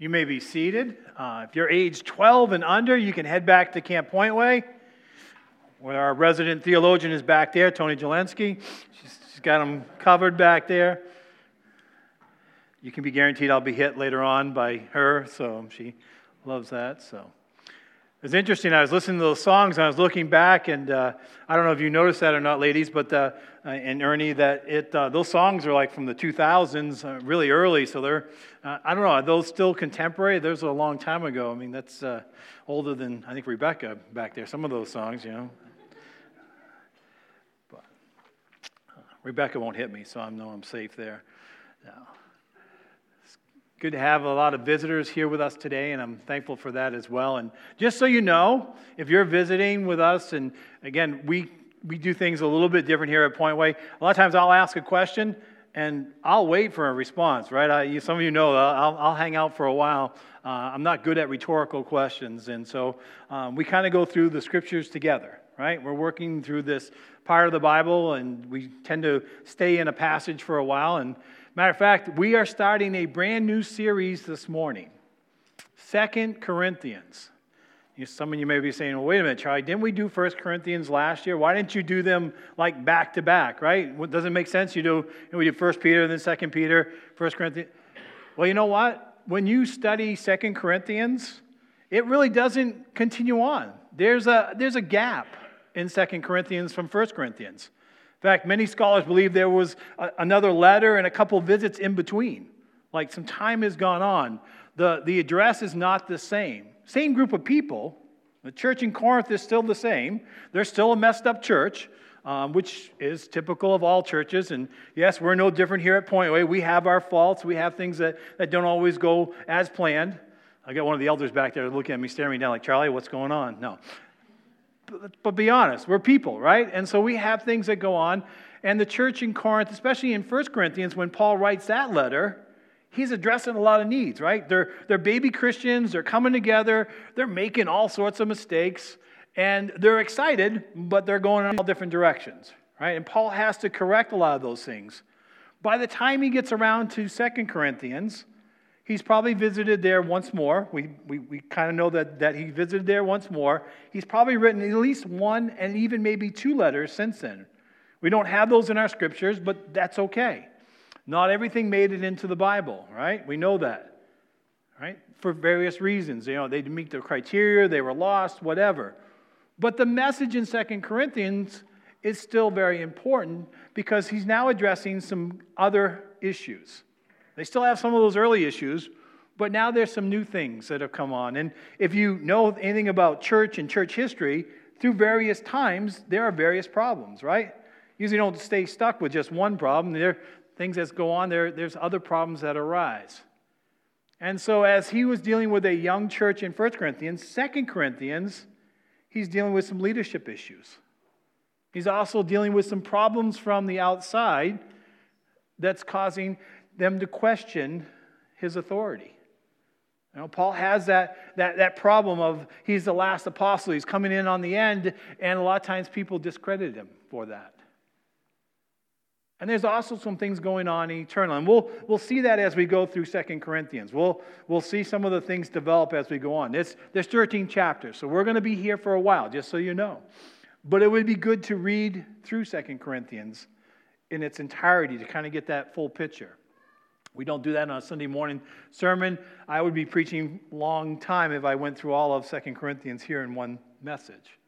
You may be seated. Uh, if you're age 12 and under, you can head back to Camp Pointway, where our resident theologian is back there, Tony Jelensky. She's, she's got him covered back there. You can be guaranteed I'll be hit later on by her, so she loves that. So it's interesting. I was listening to those songs and I was looking back, and uh, I don't know if you noticed that or not, ladies, but uh, uh and Ernie, that it uh, those songs are like from the 2000s, uh, really early. So they're uh, I don't know, are those still contemporary? Those are a long time ago. I mean, that's older than I think Rebecca back there. Some of those songs, you know. But Rebecca won't hit me, so I know I'm safe there. Good to have a lot of visitors here with us today, and I'm thankful for that as well. And just so you know, if you're visiting with us, and again, we, we do things a little bit different here at Pointway. A lot of times I'll ask a question and I'll wait for a response, right? I, some of you know I'll, I'll hang out for a while. Uh, I'm not good at rhetorical questions, and so um, we kind of go through the scriptures together, right? We're working through this part of the Bible, and we tend to stay in a passage for a while. And Matter of fact, we are starting a brand new series this morning Second Corinthians. Some of you may be saying, well, wait a minute, Charlie, didn't we do First Corinthians last year? Why didn't you do them like back to back, right? doesn't make sense? You do, you know, we did First Peter, then Second Peter, First Corinthians. Well, you know what? When you study Second Corinthians, it really doesn't continue on. There's a, there's a gap in Second Corinthians from First Corinthians. In fact, many scholars believe there was a, another letter and a couple visits in between. Like some time has gone on. The, the address is not the same. Same group of people. The church in Corinth is still the same. They're still a messed up church, um, which is typical of all churches. And yes, we're no different here at Pointway. We have our faults, we have things that, that don't always go as planned. I got one of the elders back there looking at me, staring me down like, Charlie, what's going on? No but be honest, we're people, right? And so we have things that go on. And the church in Corinth, especially in 1 Corinthians, when Paul writes that letter, he's addressing a lot of needs, right? They're, they're baby Christians, they're coming together, they're making all sorts of mistakes, and they're excited, but they're going in all different directions, right? And Paul has to correct a lot of those things. By the time he gets around to 2 Corinthians, He's probably visited there once more. We, we, we kind of know that, that he visited there once more. He's probably written at least one and even maybe two letters since then. We don't have those in our scriptures, but that's okay. Not everything made it into the Bible, right? We know that, right? For various reasons. You know, they didn't meet the criteria, they were lost, whatever. But the message in Second Corinthians is still very important because he's now addressing some other issues. They still have some of those early issues, but now there's some new things that have come on. And if you know anything about church and church history, through various times, there are various problems, right? Usually don't stay stuck with just one problem. There are things that go on, there, there's other problems that arise. And so, as he was dealing with a young church in 1 Corinthians, 2 Corinthians, he's dealing with some leadership issues. He's also dealing with some problems from the outside that's causing them to question his authority. You know, Paul has that, that, that problem of he's the last apostle, he's coming in on the end, and a lot of times people discredit him for that. And there's also some things going on eternal. And we'll, we'll see that as we go through Second Corinthians. We'll, we'll see some of the things develop as we go on. There's, there's 13 chapters, so we're going to be here for a while, just so you know. But it would be good to read through Second Corinthians in its entirety to kind of get that full picture. We don't do that on a Sunday morning sermon. I would be preaching long time if I went through all of Second Corinthians here in one message.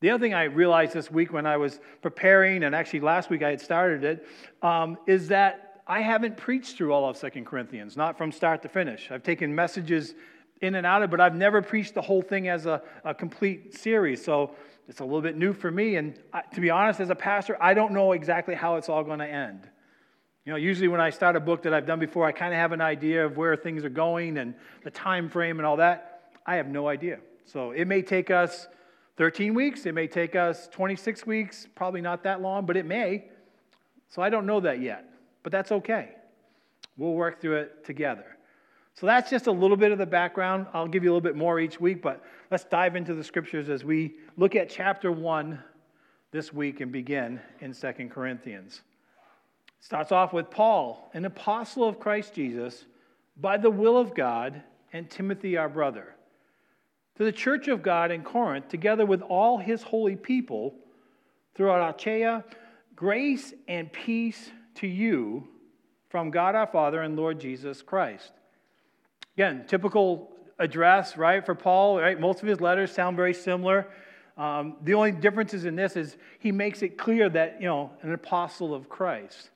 The other thing I realized this week when I was preparing, and actually last week I had started it, um, is that I haven't preached through all of Second Corinthians, not from start to finish. I've taken messages in and out of but I've never preached the whole thing as a, a complete series. So it's a little bit new for me. And I, to be honest, as a pastor, I don't know exactly how it's all going to end. You know, usually when I start a book that I've done before, I kind of have an idea of where things are going and the time frame and all that. I have no idea. So it may take us 13 weeks, it may take us 26 weeks, probably not that long, but it may. So I don't know that yet, but that's okay. We'll work through it together. So that's just a little bit of the background. I'll give you a little bit more each week, but let's dive into the scriptures as we look at chapter 1 this week and begin in Second Corinthians. Starts off with Paul, an apostle of Christ Jesus, by the will of God, and Timothy, our brother. To the church of God in Corinth, together with all his holy people throughout Achaia, grace and peace to you from God our Father and Lord Jesus Christ. Again, typical address, right, for Paul, right? Most of his letters sound very similar. Um, the only differences in this is he makes it clear that, you know, an apostle of Christ.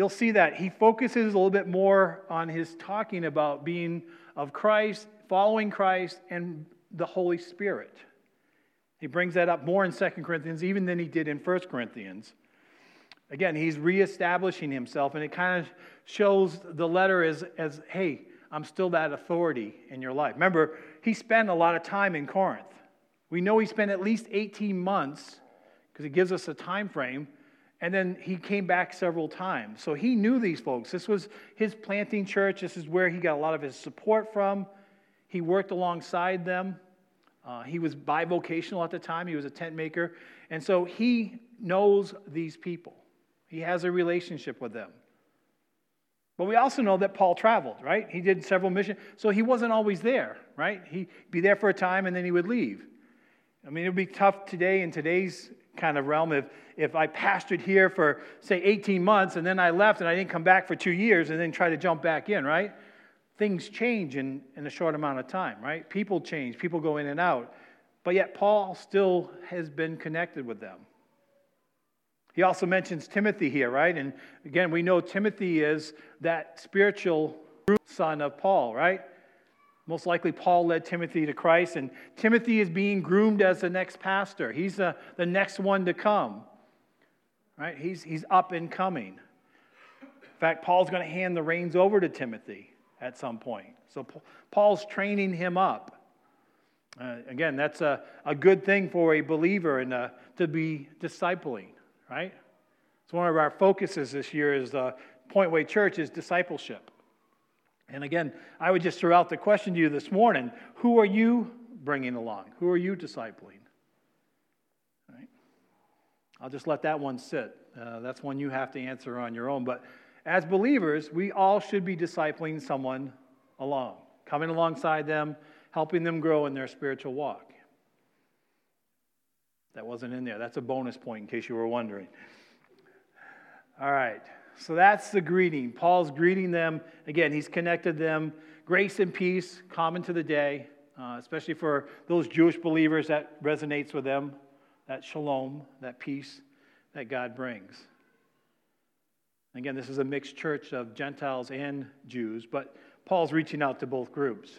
You'll see that he focuses a little bit more on his talking about being of Christ, following Christ, and the Holy Spirit. He brings that up more in 2 Corinthians even than he did in 1 Corinthians. Again, he's reestablishing himself, and it kind of shows the letter as, as hey, I'm still that authority in your life. Remember, he spent a lot of time in Corinth. We know he spent at least 18 months because it gives us a time frame. And then he came back several times. So he knew these folks. This was his planting church. This is where he got a lot of his support from. He worked alongside them. Uh, he was bivocational at the time, he was a tent maker. And so he knows these people, he has a relationship with them. But we also know that Paul traveled, right? He did several missions. So he wasn't always there, right? He'd be there for a time and then he would leave. I mean, it would be tough today in today's kind of realm if, if I pastored here for, say, 18 months and then I left and I didn't come back for two years and then try to jump back in, right? Things change in, in a short amount of time, right? People change, people go in and out. But yet, Paul still has been connected with them. He also mentions Timothy here, right? And again, we know Timothy is that spiritual son of Paul, right? Most likely, Paul led Timothy to Christ, and Timothy is being groomed as the next pastor. He's the, the next one to come, right? He's, he's up and coming. In fact, Paul's going to hand the reins over to Timothy at some point. So, Paul's training him up. Uh, again, that's a, a good thing for a believer and uh, to be discipling right? It's one of our focuses this year is the Point Way Church is discipleship. And again, I would just throw out the question to you this morning who are you bringing along? Who are you discipling? I'll just let that one sit. Uh, that's one you have to answer on your own. But as believers, we all should be discipling someone along, coming alongside them, helping them grow in their spiritual walk. That wasn't in there. That's a bonus point in case you were wondering. All right. So that's the greeting. Paul's greeting them. Again, he's connected them. Grace and peace, common to the day, uh, especially for those Jewish believers that resonates with them. That shalom, that peace that God brings. Again, this is a mixed church of Gentiles and Jews, but Paul's reaching out to both groups.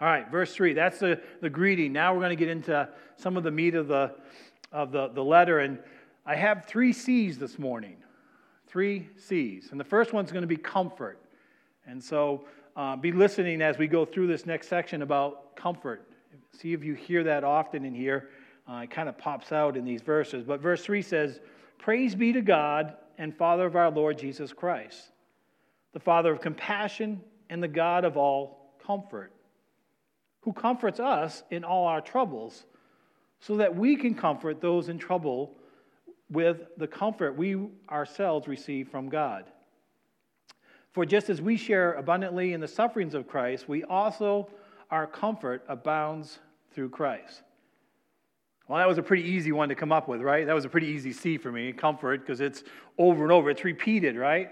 All right, verse 3, that's the, the greeting. Now we're going to get into some of the meat of the, of the, the letter. And I have three C's this morning. Three C's. And the first one's going to be comfort. And so uh, be listening as we go through this next section about comfort. See if you hear that often in here. Uh, it kind of pops out in these verses. But verse 3 says, Praise be to God and Father of our Lord Jesus Christ, the Father of compassion and the God of all comfort who comforts us in all our troubles, so that we can comfort those in trouble with the comfort we ourselves receive from God. For just as we share abundantly in the sufferings of Christ, we also, our comfort abounds through Christ. Well, that was a pretty easy one to come up with, right? That was a pretty easy C for me, comfort, because it's over and over, it's repeated, right?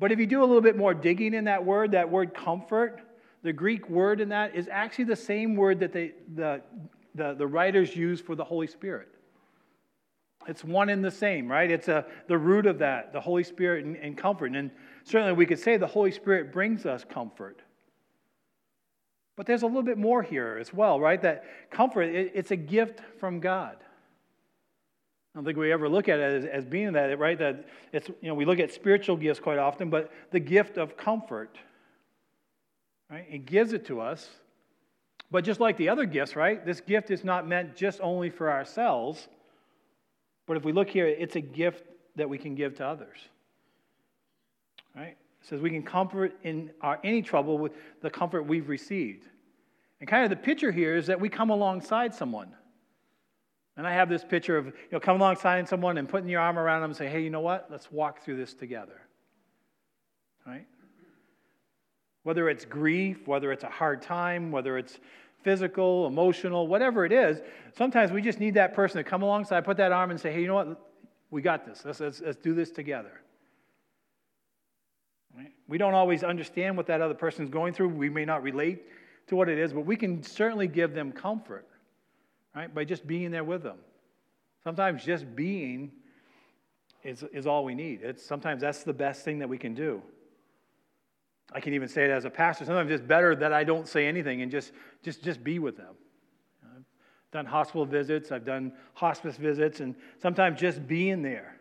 But if you do a little bit more digging in that word, that word comfort, the Greek word in that is actually the same word that they, the, the, the writers use for the Holy Spirit. It's one and the same, right? It's a, the root of that, the Holy Spirit and, and comfort. And certainly we could say the Holy Spirit brings us comfort. But there's a little bit more here as well, right? That comfort, it, it's a gift from God. I don't think we ever look at it as, as being that, right? That it's, you know, we look at spiritual gifts quite often, but the gift of comfort Right? It gives it to us. But just like the other gifts, right? This gift is not meant just only for ourselves. But if we look here, it's a gift that we can give to others. Right? It says we can comfort in our any trouble with the comfort we've received. And kind of the picture here is that we come alongside someone. And I have this picture of, you know, come alongside someone and putting your arm around them and say, hey, you know what? Let's walk through this together. Right? Whether it's grief, whether it's a hard time, whether it's physical, emotional, whatever it is, sometimes we just need that person to come alongside, put that arm and say, hey, you know what? We got this. Let's, let's, let's do this together. Right? We don't always understand what that other person is going through. We may not relate to what it is, but we can certainly give them comfort, right, by just being there with them. Sometimes just being is, is all we need. It's, sometimes that's the best thing that we can do. I can even say it as a pastor. Sometimes it's better that I don't say anything and just, just, just be with them. I've done hospital visits, I've done hospice visits, and sometimes just being there.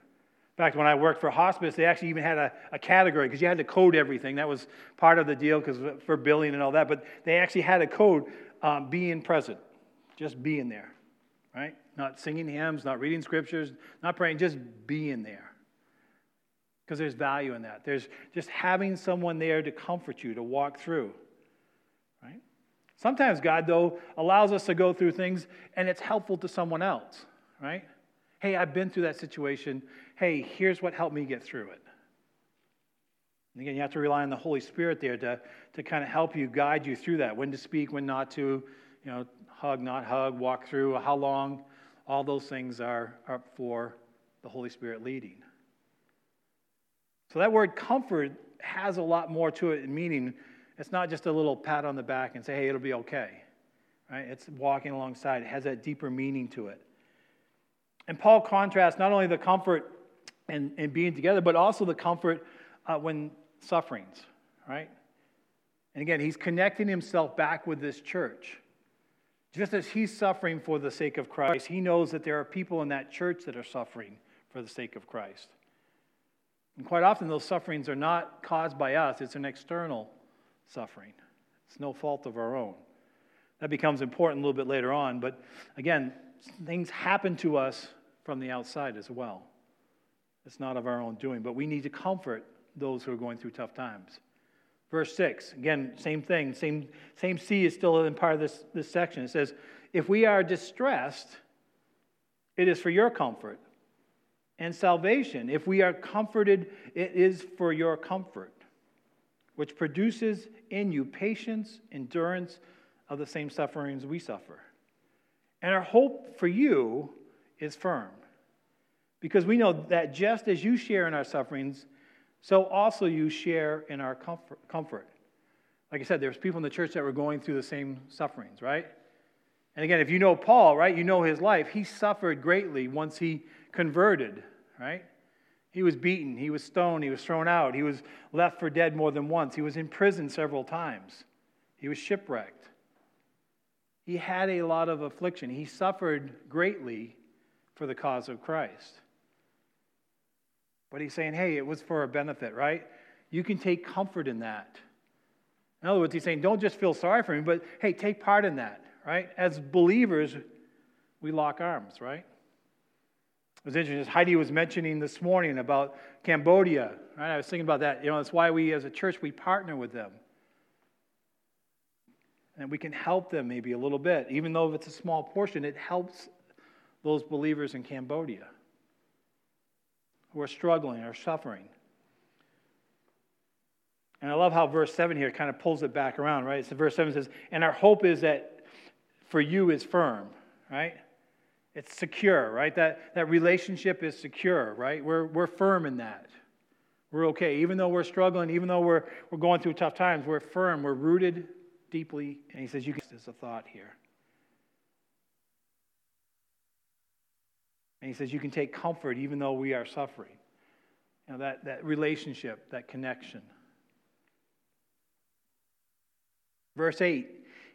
In fact, when I worked for hospice, they actually even had a, a category because you had to code everything. That was part of the deal because for billing and all that. But they actually had a code um, being present, just being there, right? Not singing hymns, not reading scriptures, not praying, just being there. Because there's value in that. There's just having someone there to comfort you, to walk through, right? Sometimes God, though, allows us to go through things and it's helpful to someone else, right? Hey, I've been through that situation. Hey, here's what helped me get through it. And again, you have to rely on the Holy Spirit there to, to kind of help you, guide you through that. When to speak, when not to, you know, hug, not hug, walk through, how long. All those things are, up for the Holy Spirit leading. So that word comfort has a lot more to it, in meaning it's not just a little pat on the back and say, hey, it'll be okay. Right? It's walking alongside. It has that deeper meaning to it. And Paul contrasts not only the comfort and, and being together, but also the comfort uh, when sufferings, right? And again, he's connecting himself back with this church. Just as he's suffering for the sake of Christ, he knows that there are people in that church that are suffering for the sake of Christ. And quite often, those sufferings are not caused by us, it's an external suffering. It's no fault of our own. That becomes important a little bit later on, but again, things happen to us from the outside as well. It's not of our own doing, but we need to comfort those who are going through tough times. Verse 6, again, same thing, same, same C is still in part of this, this section. It says, If we are distressed, it is for your comfort and salvation. If we are comforted, it is for your comfort, which produces in you patience, endurance of the same sufferings we suffer. And our hope for you is firm. Because we know that just as you share in our sufferings, so also you share in our comfort. Like I said, there's people in the church that were going through the same sufferings, right? And again, if you know Paul, right, you know his life. He suffered greatly once he converted, right? He was beaten, he was stoned, he was thrown out, he was left for dead more than once, he was in prison several times, he was shipwrecked. He had a lot of affliction. He suffered greatly for the cause of Christ. But he's saying, hey, it was for a benefit, right? You can take comfort in that. In other words, he's saying, don't just feel sorry for me, but hey, take part in that, right? As believers, we lock arms, right? It was interesting, as Heidi was mentioning this morning about Cambodia, right? I was thinking about that. You know, that's why we as a church, we partner with them. And we can help them maybe a little bit. Even though if it's a small portion, it helps those believers in Cambodia who are struggling or suffering. And I love how verse 7 here kind of pulls it back around, right? So verse 7 says, And our hope is that for you is firm, right? It's secure, right? That, that relationship is secure, right? We're, we're firm in that. We're okay. Even though we're struggling, even though we're, we're going through tough times, we're firm. We're rooted deeply. And he says, You can, there's a thought here. And he says, You can take comfort even though we are suffering. You know, that, that relationship, that connection. Verse 8,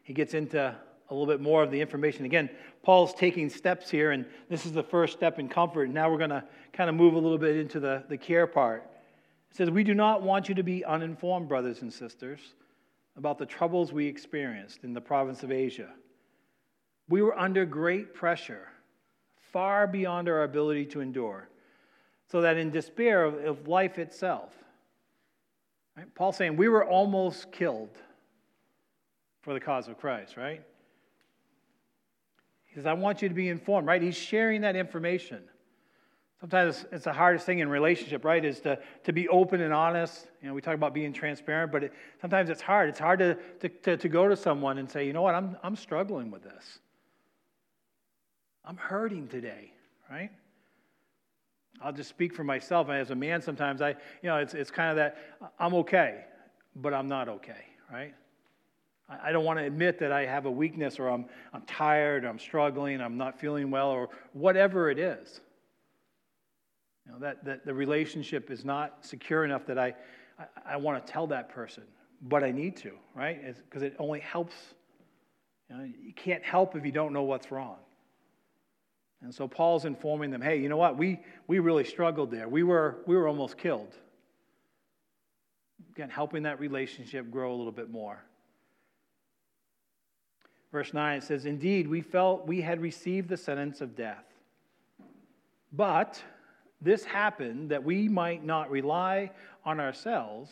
he gets into a little bit more of the information. Again, Paul's taking steps here, and this is the first step in comfort. Now we're going to kind of move a little bit into the, the care part. Says, We do not want you to be uninformed, brothers and sisters, about the troubles we experienced in the province of Asia. We were under great pressure far beyond our ability to endure, so that in despair of, of life itself, right? Paul's saying we were almost killed for the cause of Christ, right? He says, I want you to be informed, right? He's sharing that information. Sometimes it's the hardest thing in relationship, right? Is to, to be open and honest. You know, we talk about being transparent, but it, sometimes it's hard. It's hard to, to, to, to go to someone and say, you know what, I'm, I'm struggling with this. I'm hurting today, right? I'll just speak for myself. As a man, sometimes I, you know, it's, it's kind of that I'm okay, but I'm not okay, right? I, I don't want to admit that I have a weakness or I'm, I'm tired, or I'm struggling, I'm not feeling well, or whatever it is. You know, that, that the relationship is not secure enough that I, I, I want to tell that person, but I need to, right? Because it only helps. You, know, you can't help if you don't know what's wrong. And so Paul's informing them, hey, you know what? We, we really struggled there. We were, we were almost killed. Again, helping that relationship grow a little bit more. Verse 9 it says, Indeed, we felt we had received the sentence of death. But this happened that we might not rely on ourselves,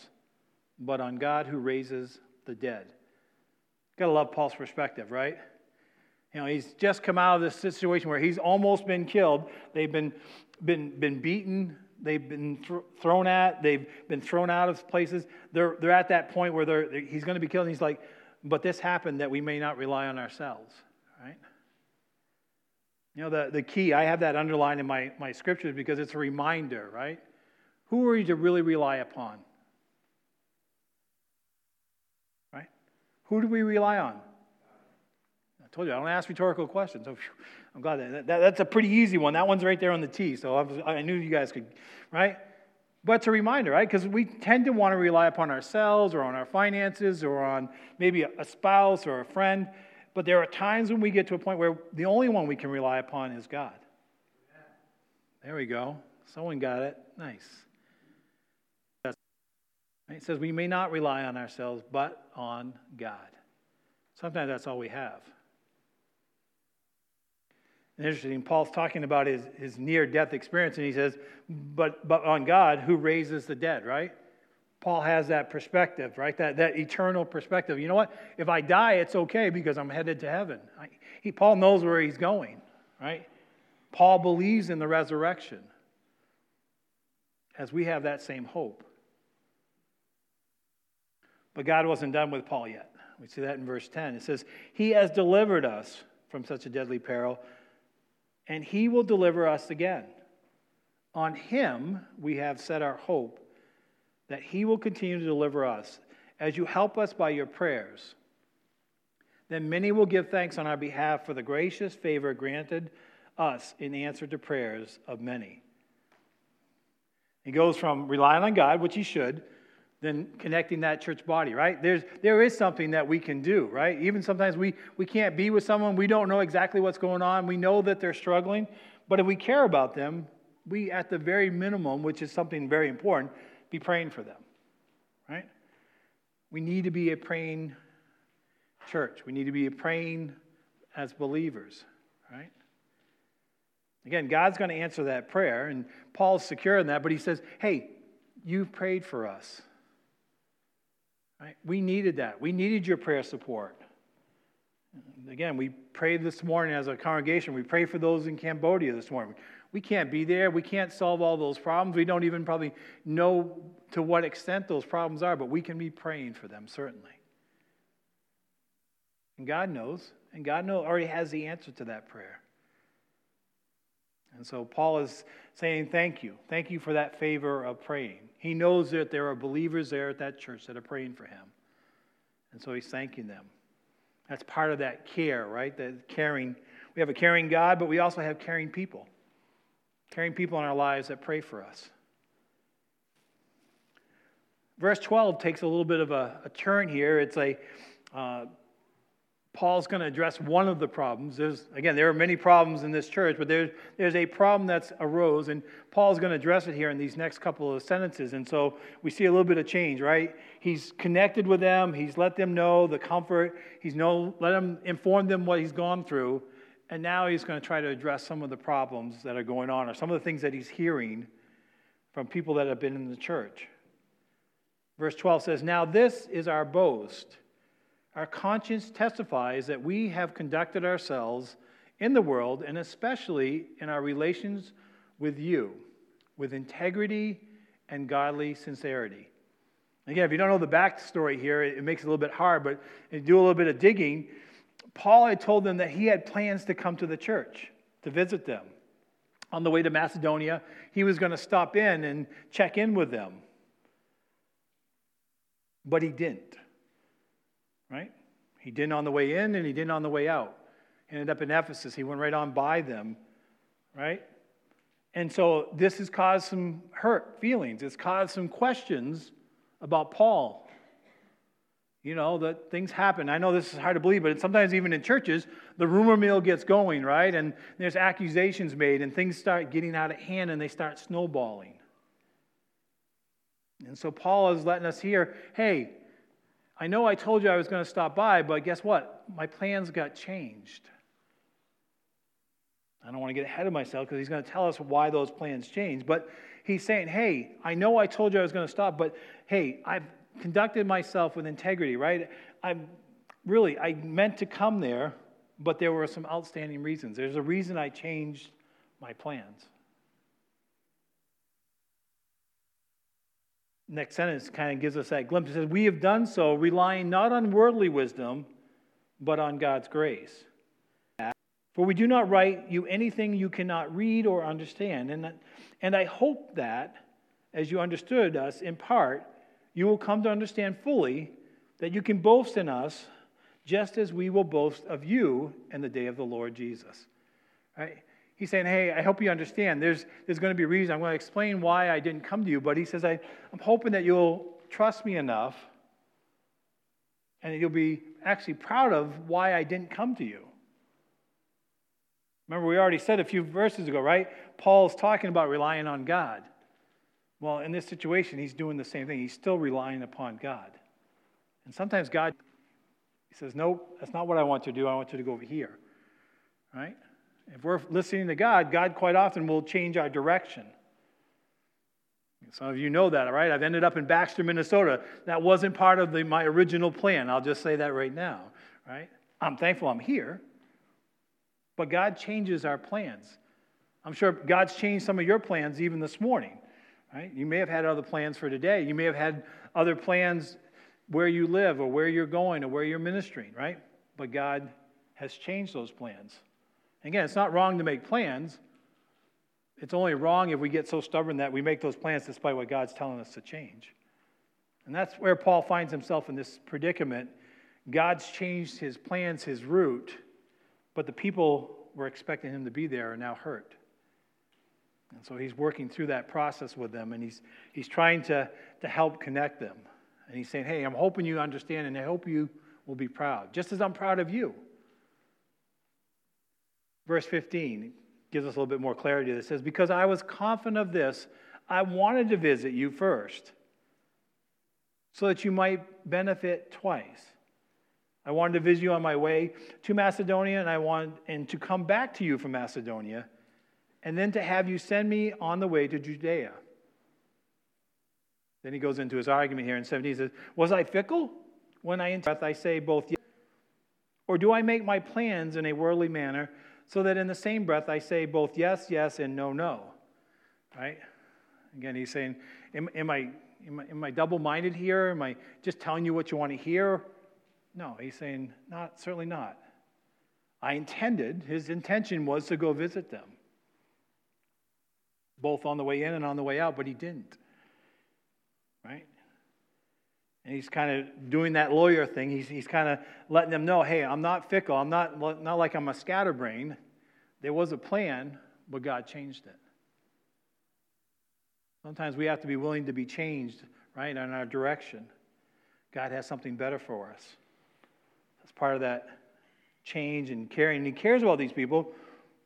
but on God who raises the dead. Gotta love Paul's perspective, right? You know, he's just come out of this situation where he's almost been killed. They've been, been, been beaten, they've been th- thrown at, they've been thrown out of places. They're, they're at that point where they're, he's going to be killed. And he's like, but this happened that we may not rely on ourselves, right? You know, the, the key, I have that underlined in my, my scriptures because it's a reminder, right? Who are you to really rely upon? Right? Who do we rely on? I told you, I don't ask rhetorical questions. So I'm glad that, that, that's a pretty easy one. That one's right there on the T, so I, was, I knew you guys could, right? But it's a reminder, right? Because we tend to want to rely upon ourselves or on our finances or on maybe a spouse or a friend. But there are times when we get to a point where the only one we can rely upon is God. There we go. Someone got it. Nice. It says we may not rely on ourselves, but on God. Sometimes that's all we have. And interesting, Paul's talking about his, his near death experience, and he says, but, but on God who raises the dead, right? Paul has that perspective, right? That, that eternal perspective. You know what? If I die, it's okay because I'm headed to heaven. I, he, Paul knows where he's going, right? Paul believes in the resurrection as we have that same hope. But God wasn't done with Paul yet. We see that in verse 10. It says, He has delivered us from such a deadly peril, and He will deliver us again. On Him we have set our hope that He will continue to deliver us as you help us by your prayers. Then many will give thanks on our behalf for the gracious favor granted us in answer to prayers of many. He goes from relying on God, which he should, then connecting that church body, right? There's, there is something that we can do, right? Even sometimes we, we can't be with someone, we don't know exactly what's going on, we know that they're struggling, but if we care about them, we, at the very minimum, which is something very important, be praying for them, right? We need to be a praying church. We need to be a praying as believers, right? Again, God's going to answer that prayer, and Paul's secure in that, but he says, hey, you prayed for us. Right? We needed that. We needed your prayer support. Again, we prayed this morning as a congregation. We pray for those in Cambodia this morning. We can't be there. We can't solve all those problems. We don't even probably know to what extent those problems are, but we can be praying for them, certainly. And God knows, and God know, already has the answer to that prayer. And so Paul is saying, Thank you. Thank you for that favor of praying. He knows that there are believers there at that church that are praying for him. And so he's thanking them. That's part of that care, right? That caring. We have a caring God, but we also have caring people caring people in our lives that pray for us. Verse 12 takes a little bit of a, a turn here. It's a, uh, Paul's going to address one of the problems. There's, again, there are many problems in this church, but there's, there's a problem that's arose, and Paul's going to address it here in these next couple of sentences. And so we see a little bit of change, right? He's connected with them. He's let them know the comfort. He's know, let them inform them what he's gone through. And now he's going to try to address some of the problems that are going on or some of the things that he's hearing from people that have been in the church. Verse 12 says, Now this is our boast. Our conscience testifies that we have conducted ourselves in the world and especially in our relations with you with integrity and godly sincerity. Again, if you don't know the backstory here, it makes it a little bit hard, but if you do a little bit of digging, Paul had told them that he had plans to come to the church, to visit them. On the way to Macedonia, he was going to stop in and check in with them. But he didn't. Right? He didn't on the way in and he didn't on the way out. He ended up in Ephesus. He went right on by them. Right? And so this has caused some hurt feelings. It's caused some questions about Paul. You know, that things happen. I know this is hard to believe, but sometimes even in churches, the rumor mill gets going, right? And there's accusations made, and things start getting out of hand and they start snowballing. And so Paul is letting us hear hey, I know I told you I was going to stop by, but guess what? My plans got changed. I don't want to get ahead of myself because he's going to tell us why those plans changed. But he's saying, hey, I know I told you I was going to stop, but hey, I've conducted myself with integrity, right? I'm really, I meant to come there, but there were some outstanding reasons. There's a reason I changed my plans. Next sentence kind of gives us that glimpse. It says, We have done so relying not on worldly wisdom, but on God's grace. For we do not write you anything you cannot read or understand. And, and I hope that, as you understood us in part, you will come to understand fully that you can boast in us just as we will boast of you in the day of the Lord Jesus. Right? He's saying, Hey, I hope you understand. There's, there's going to be a reason. I'm going to explain why I didn't come to you. But he says, I, I'm hoping that you'll trust me enough and that you'll be actually proud of why I didn't come to you. Remember, we already said a few verses ago, right? Paul's talking about relying on God. Well, in this situation, he's doing the same thing. He's still relying upon God. And sometimes God, he says, Nope, that's not what I want to do. I want you to go over here. Right? If we're listening to God, God quite often will change our direction. Some of you know that, right? I've ended up in Baxter, Minnesota. That wasn't part of the, my original plan. I'll just say that right now, right? I'm thankful I'm here. But God changes our plans. I'm sure God's changed some of your plans even this morning. Right? You may have had other plans for today. You may have had other plans where you live or where you're going or where you're ministering, right? But God has changed those plans. Again, it's not wrong to make plans. It's only wrong if we get so stubborn that we make those plans despite what God's telling us to change. And that's where Paul finds himself in this predicament. God's changed his plans, his route but the people were expecting him to be there are now hurt. And so he's working through that process with them and he's, he's trying to, to help connect them. And he's saying, Hey, I'm hoping you understand and I hope you will be proud, just as I'm proud of you. Verse 15 gives us a little bit more clarity. It says, Because I was confident of this, I wanted to visit you first, so that you might benefit twice. I wanted to visit you on my way to Macedonia, and I want and to come back to you from Macedonia, and then to have you send me on the way to Judea. Then he goes into his argument here in 17. He says, Was I fickle when I in I say both yes? Or do I make my plans in a worldly manner so that in the same breath I say both yes, yes, and no, no? Right? Again, he's saying, Am, am I, am I, I double minded here? Am I just telling you what you want to hear? No, he's saying, not, certainly not. I intended, his intention was to go visit them, both on the way in and on the way out, but he didn't. Right? And he's kind of doing that lawyer thing. He's, he's kind of letting them know hey, I'm not fickle. I'm not, not like I'm a scatterbrain. There was a plan, but God changed it. Sometimes we have to be willing to be changed, right, in our direction. God has something better for us That's part of that change and caring. And he cares about these people,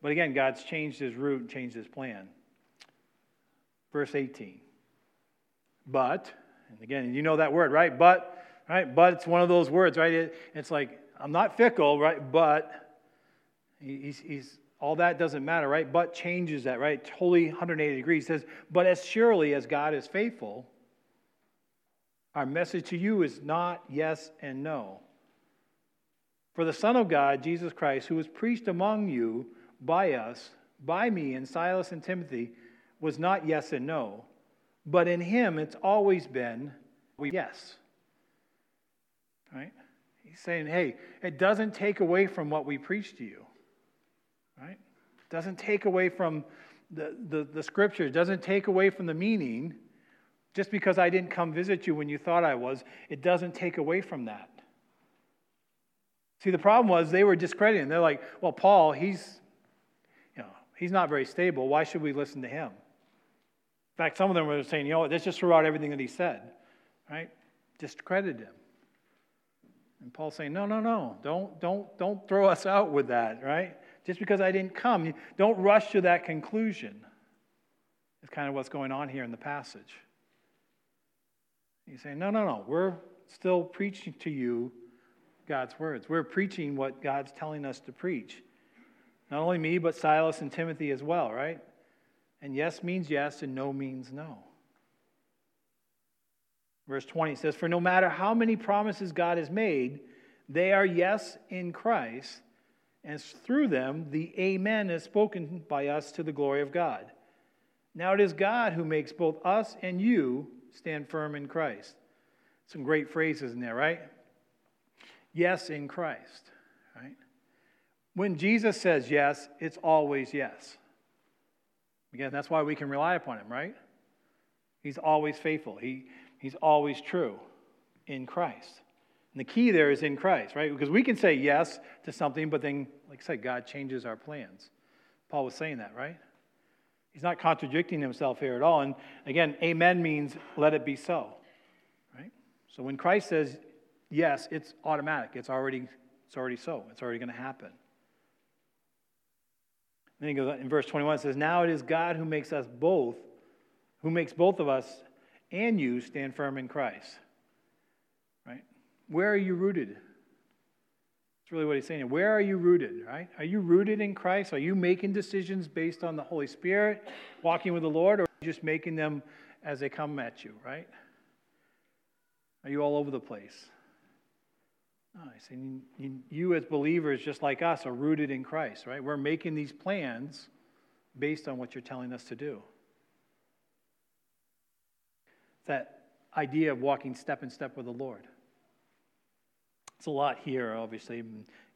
but again, God's changed his route and changed his plan. Verse 18. But, and again, you know that word, right? But, right? But it's one of those words, right? It, it's like, I'm not fickle, right? But, he's, he's, all that doesn't matter, right? But changes that, right? Totally 180 degrees. He says, But as surely as God is faithful, our message to you is not yes and no. For the Son of God, Jesus Christ, who was preached among you by us, by me and Silas and Timothy, was not yes and no, but in him it's always been we, yes. Right? He's saying, hey, it doesn't take away from what we preach to you. Right? It doesn't take away from the, the, the scripture, it doesn't take away from the meaning. Just because I didn't come visit you when you thought I was, it doesn't take away from that. See, the problem was they were discrediting. They're like, well, Paul, he's, you know, he's not very stable. Why should we listen to him? In fact, some of them were saying, you know what, let's just throw out everything that he said, right? Discredit him. And Paul's saying, no, no, no, don't, don't, don't throw us out with that, right? Just because I didn't come, don't rush to that conclusion. It's kind of what's going on here in the passage. He's saying, no, no, no, we're still preaching to you God's words. We're preaching what God's telling us to preach. Not only me, but Silas and Timothy as well, right? And yes means yes, and no means no. Verse 20 says, For no matter how many promises God has made, they are yes in Christ, and through them the Amen is spoken by us to the glory of God. Now it is God who makes both us and you stand firm in Christ. Some great phrases in there, right? Yes in Christ, right? When Jesus says yes, it's always yes. Again, that's why we can rely upon him, right? He's always faithful. He, he's always true in Christ. And the key there is in Christ, right? Because we can say yes to something, but then, like I said, God changes our plans. Paul was saying that, right? He's not contradicting himself here at all. And again, amen means let it be so, right? So when Christ says yes, it's automatic. It's already, it's already so. It's already going to happen. Then he goes in verse 21, it says, Now it is God who makes us both, who makes both of us and you stand firm in Christ. Right? Where are you rooted? That's really what he's saying. Where are you rooted, right? Are you rooted in Christ? Are you making decisions based on the Holy Spirit, walking with the Lord, or just making them as they come at you, right? Are you all over the place? I say, you as believers, just like us, are rooted in Christ, right? We're making these plans based on what you're telling us to do. That idea of walking step in step with the Lord. It's a lot here, obviously.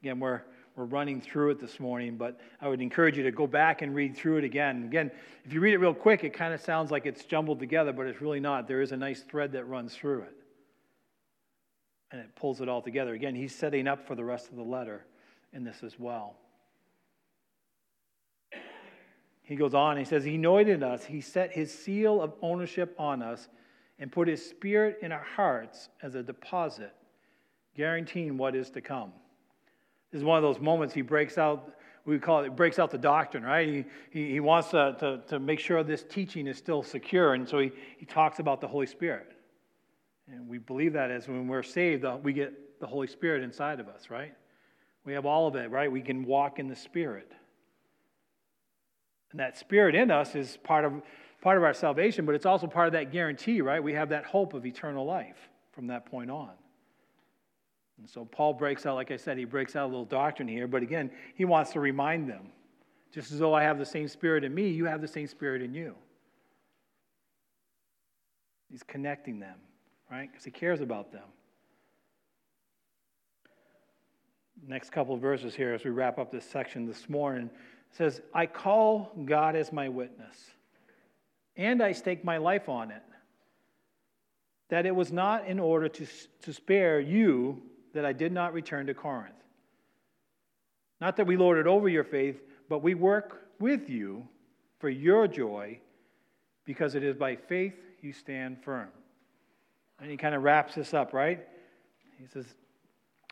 Again, we're, we're running through it this morning, but I would encourage you to go back and read through it again. Again, if you read it real quick, it kind of sounds like it's jumbled together, but it's really not. There is a nice thread that runs through it and it pulls it all together. Again, he's setting up for the rest of the letter in this as well. He goes on, he says, He anointed us, He set His seal of ownership on us, and put His Spirit in our hearts as a deposit, guaranteeing what is to come. This is one of those moments he breaks out, we call it, breaks out the doctrine, right? He, he, he wants to, to, to make sure this teaching is still secure, and so he, he talks about the Holy Spirit. And we believe that as when we're saved, uh, we get the Holy Spirit inside of us, right? We have all of it, right? We can walk in the Spirit. And that Spirit in us is part of, part of our salvation, but it's also part of that guarantee, right? We have that hope of eternal life from that point on. And so Paul breaks out, like I said, he breaks out a little doctrine here, but again, he wants to remind them just as though I have the same Spirit in me, you have the same Spirit in you. He's connecting them right? Because he cares about them. Next couple of verses here as we wrap up this section this morning says, I call God as my witness, and I stake my life on it, that it was not in order to, to spare you that I did not return to Corinth. Not that we lorded over your faith, but we work with you for your joy, because it is by faith you stand firm. And he kind of wraps this up, right? He says,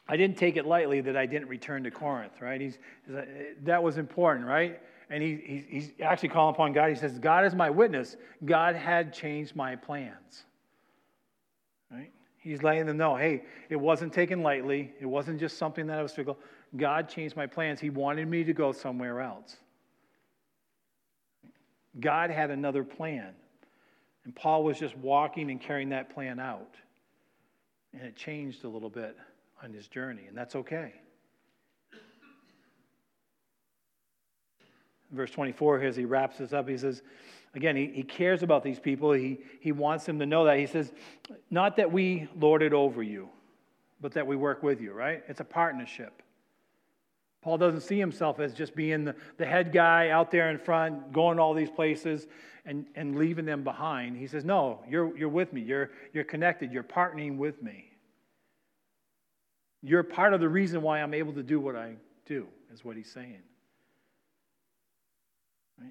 I didn't take it lightly that I didn't return to Corinth, right? He's, eh, that was important, right? And he, he's actually calling upon God. He says, God is my witness. God had changed my plans, right? He's letting them know, hey, it wasn't taken lightly. It wasn't just something that I was fickle. God changed my plans. He wanted me to go somewhere else. God had another plan. And Paul was just walking and carrying that plan out. And it changed a little bit on his journey, and that's okay. verse 24, as he wraps this up, he says, again, he, he cares about these people. He, he wants them to know that. He says, not that we lord it over you, but that we work with you, right? It's a partnership. Paul doesn't see himself as just being the, the head guy out there in front, going to all these places and, and leaving them behind. He says, No, you're, you're with me. You're, you're connected. You're partnering with me. You're part of the reason why I'm able to do what I do, is what he's saying.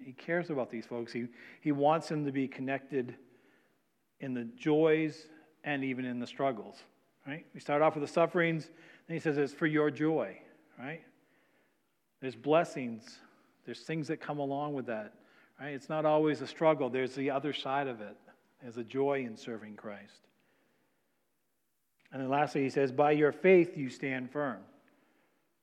He cares about these folks. He, he wants them to be connected in the joys and even in the struggles. Right? We start off with the sufferings, then he says it's for your joy, right? There's blessings, there's things that come along with that. Right? It's not always a struggle. There's the other side of it. There's a joy in serving Christ. And then lastly, he says, By your faith you stand firm.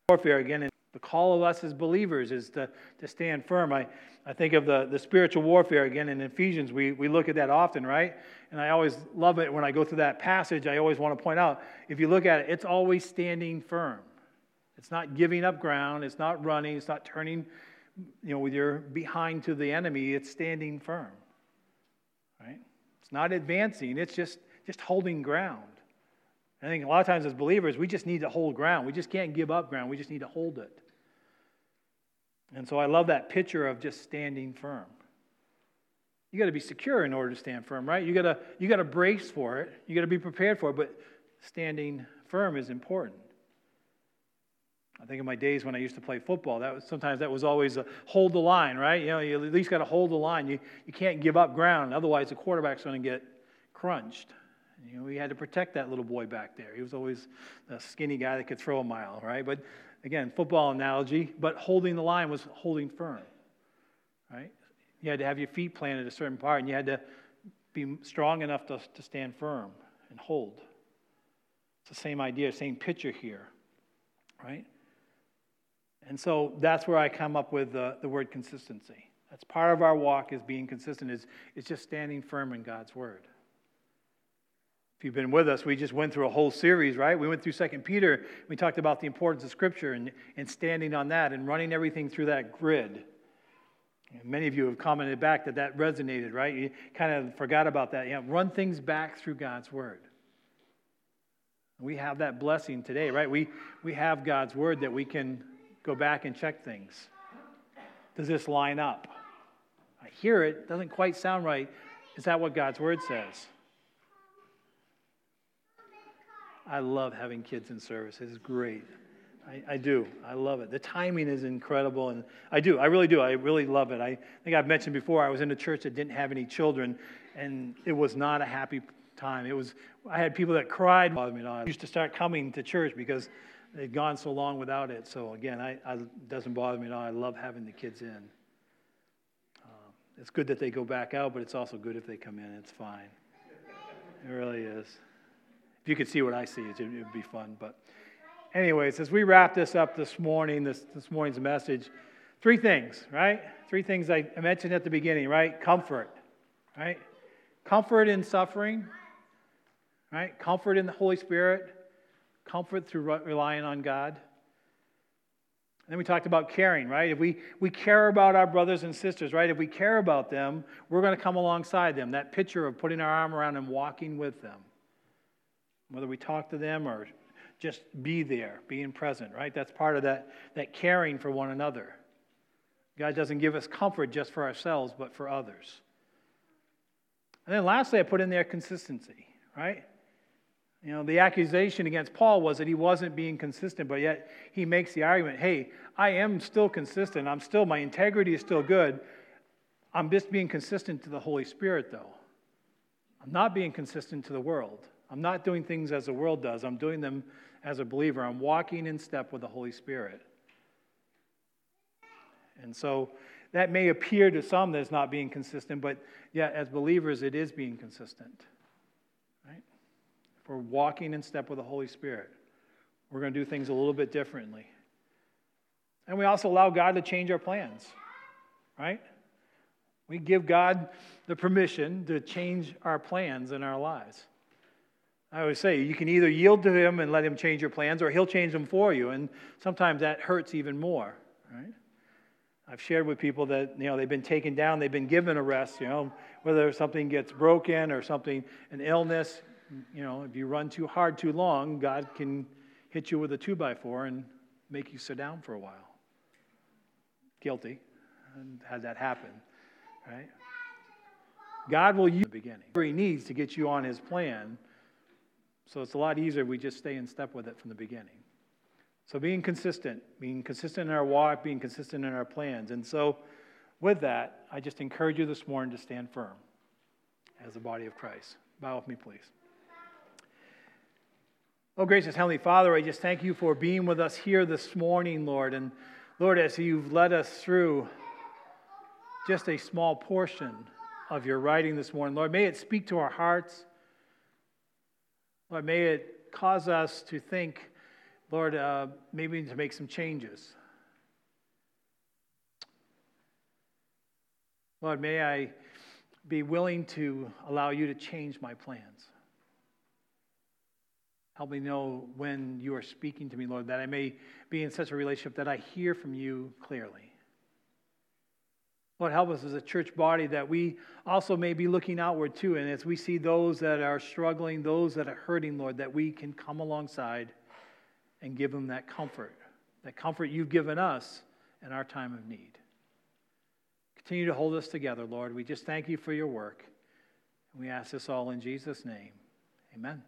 Warfare, again, And the call of us as believers is to, to stand firm. I, I think of the, the spiritual warfare again in Ephesians. We, we look at that often, right? And I always love it when I go through that passage. I always want to point out if you look at it, it's always standing firm. It's not giving up ground, it's not running, it's not turning you know, with your behind to the enemy, it's standing firm. Right? It's not advancing, it's just, just holding ground. I think a lot of times as believers, we just need to hold ground. We just can't give up ground. We just need to hold it. And so I love that picture of just standing firm. You got to be secure in order to stand firm, right? You got to you got to brace for it. You got to be prepared for it, but standing firm is important. I think in my days when I used to play football. That was sometimes that was always a hold the line, right? You know, you at least got to hold the line. You you can't give up ground, otherwise the quarterback's going to get crunched. You know, we had to protect that little boy back there. He was always the skinny guy that could throw a mile, right? But again, football analogy, but holding the line was holding firm, right? You had to have your feet planted a certain part, and you had to be strong enough to, to stand firm and hold. It's the same idea, same picture here, right? And so that's where I come up with the, the word consistency. That's part of our walk is being consistent, is, is just standing firm in God's word. If you've been with us, we just went through a whole series, right? We went through Second Peter. We talked about the importance of Scripture and, and standing on that and running everything through that grid. And many of you have commented back that that resonated, right? You kind of forgot about that. You know, run things back through God's Word. We have that blessing today, right? We, we have God's Word that we can go back and check things. Does this line up? I hear it, doesn't quite sound right. Is that what God's word says? I love having kids in service. It's great. I, I, do. I love it. The timing is incredible, and I do. I really do. I really love it. I think I've mentioned before. I was in a church that didn't have any children, and it was not a happy time. It was. I had people that cried. I used to start coming to church because they'd gone so long without it. So again, I, I, it doesn't bother me at all. I love having the kids in. Uh, it's good that they go back out, but it's also good if they come in. It's fine. It really is. If you could see what I see, it would be fun. But, anyways, as we wrap this up this morning, this, this morning's message, three things, right? Three things I mentioned at the beginning, right? Comfort, right? Comfort in suffering, right? Comfort in the Holy Spirit comfort through relying on God. And then we talked about caring, right? If we, we care about our brothers and sisters, right? If we care about them, we're going to come alongside them. That picture of putting our arm around and walking with them. Whether we talk to them or just be there, being present, right? That's part of that, that caring for one another. God doesn't give us comfort just for ourselves, but for others. And then lastly, I put in there consistency, right? You know, the accusation against Paul was that he wasn't being consistent, but yet he makes the argument hey, I am still consistent. I'm still, my integrity is still good. I'm just being consistent to the Holy Spirit, though. I'm not being consistent to the world. I'm not doing things as the world does. I'm doing them as a believer. I'm walking in step with the Holy Spirit. And so that may appear to some that it's not being consistent, but yet as believers, it is being consistent we're walking in step with the Holy Spirit, we're going to do things a little bit differently. And we also allow God to change our plans, right? We give God the permission to change our plans in our lives. I always say you can either yield to Him and let Him change your plans, or He'll change them for you. And sometimes that hurts even more, right? I've shared with people that, you know, they've been taken down, they've been given a rest, you know, whether something gets broken or something, an illness, you know, if you run too hard too long, God can hit you with a two by four and make you sit down for a while. Guilty. And had that happen, right? God will use the beginning. He needs to get you on his plan. So it's a lot easier if we just stay in step with it from the beginning. So being consistent, being consistent in our walk, being consistent in our plans. And so with that, I just encourage you this morning to stand firm as the body of Christ. Bow with me, please. Oh, gracious Heavenly Father, I just thank you for being with us here this morning, Lord. And Lord, as you've led us through just a small portion of your writing this morning, Lord, may it speak to our hearts. Lord, may it cause us to think Lord, uh, maybe to make some changes. Lord, may I be willing to allow you to change my plans. Help me know when you are speaking to me, Lord, that I may be in such a relationship that I hear from you clearly. Lord, help us as a church body that we also may be looking outward too. And as we see those that are struggling, those that are hurting, Lord, that we can come alongside and give them that comfort, that comfort you've given us in our time of need. Continue to hold us together, Lord. We just thank you for your work. And we ask this all in Jesus' name. Amen.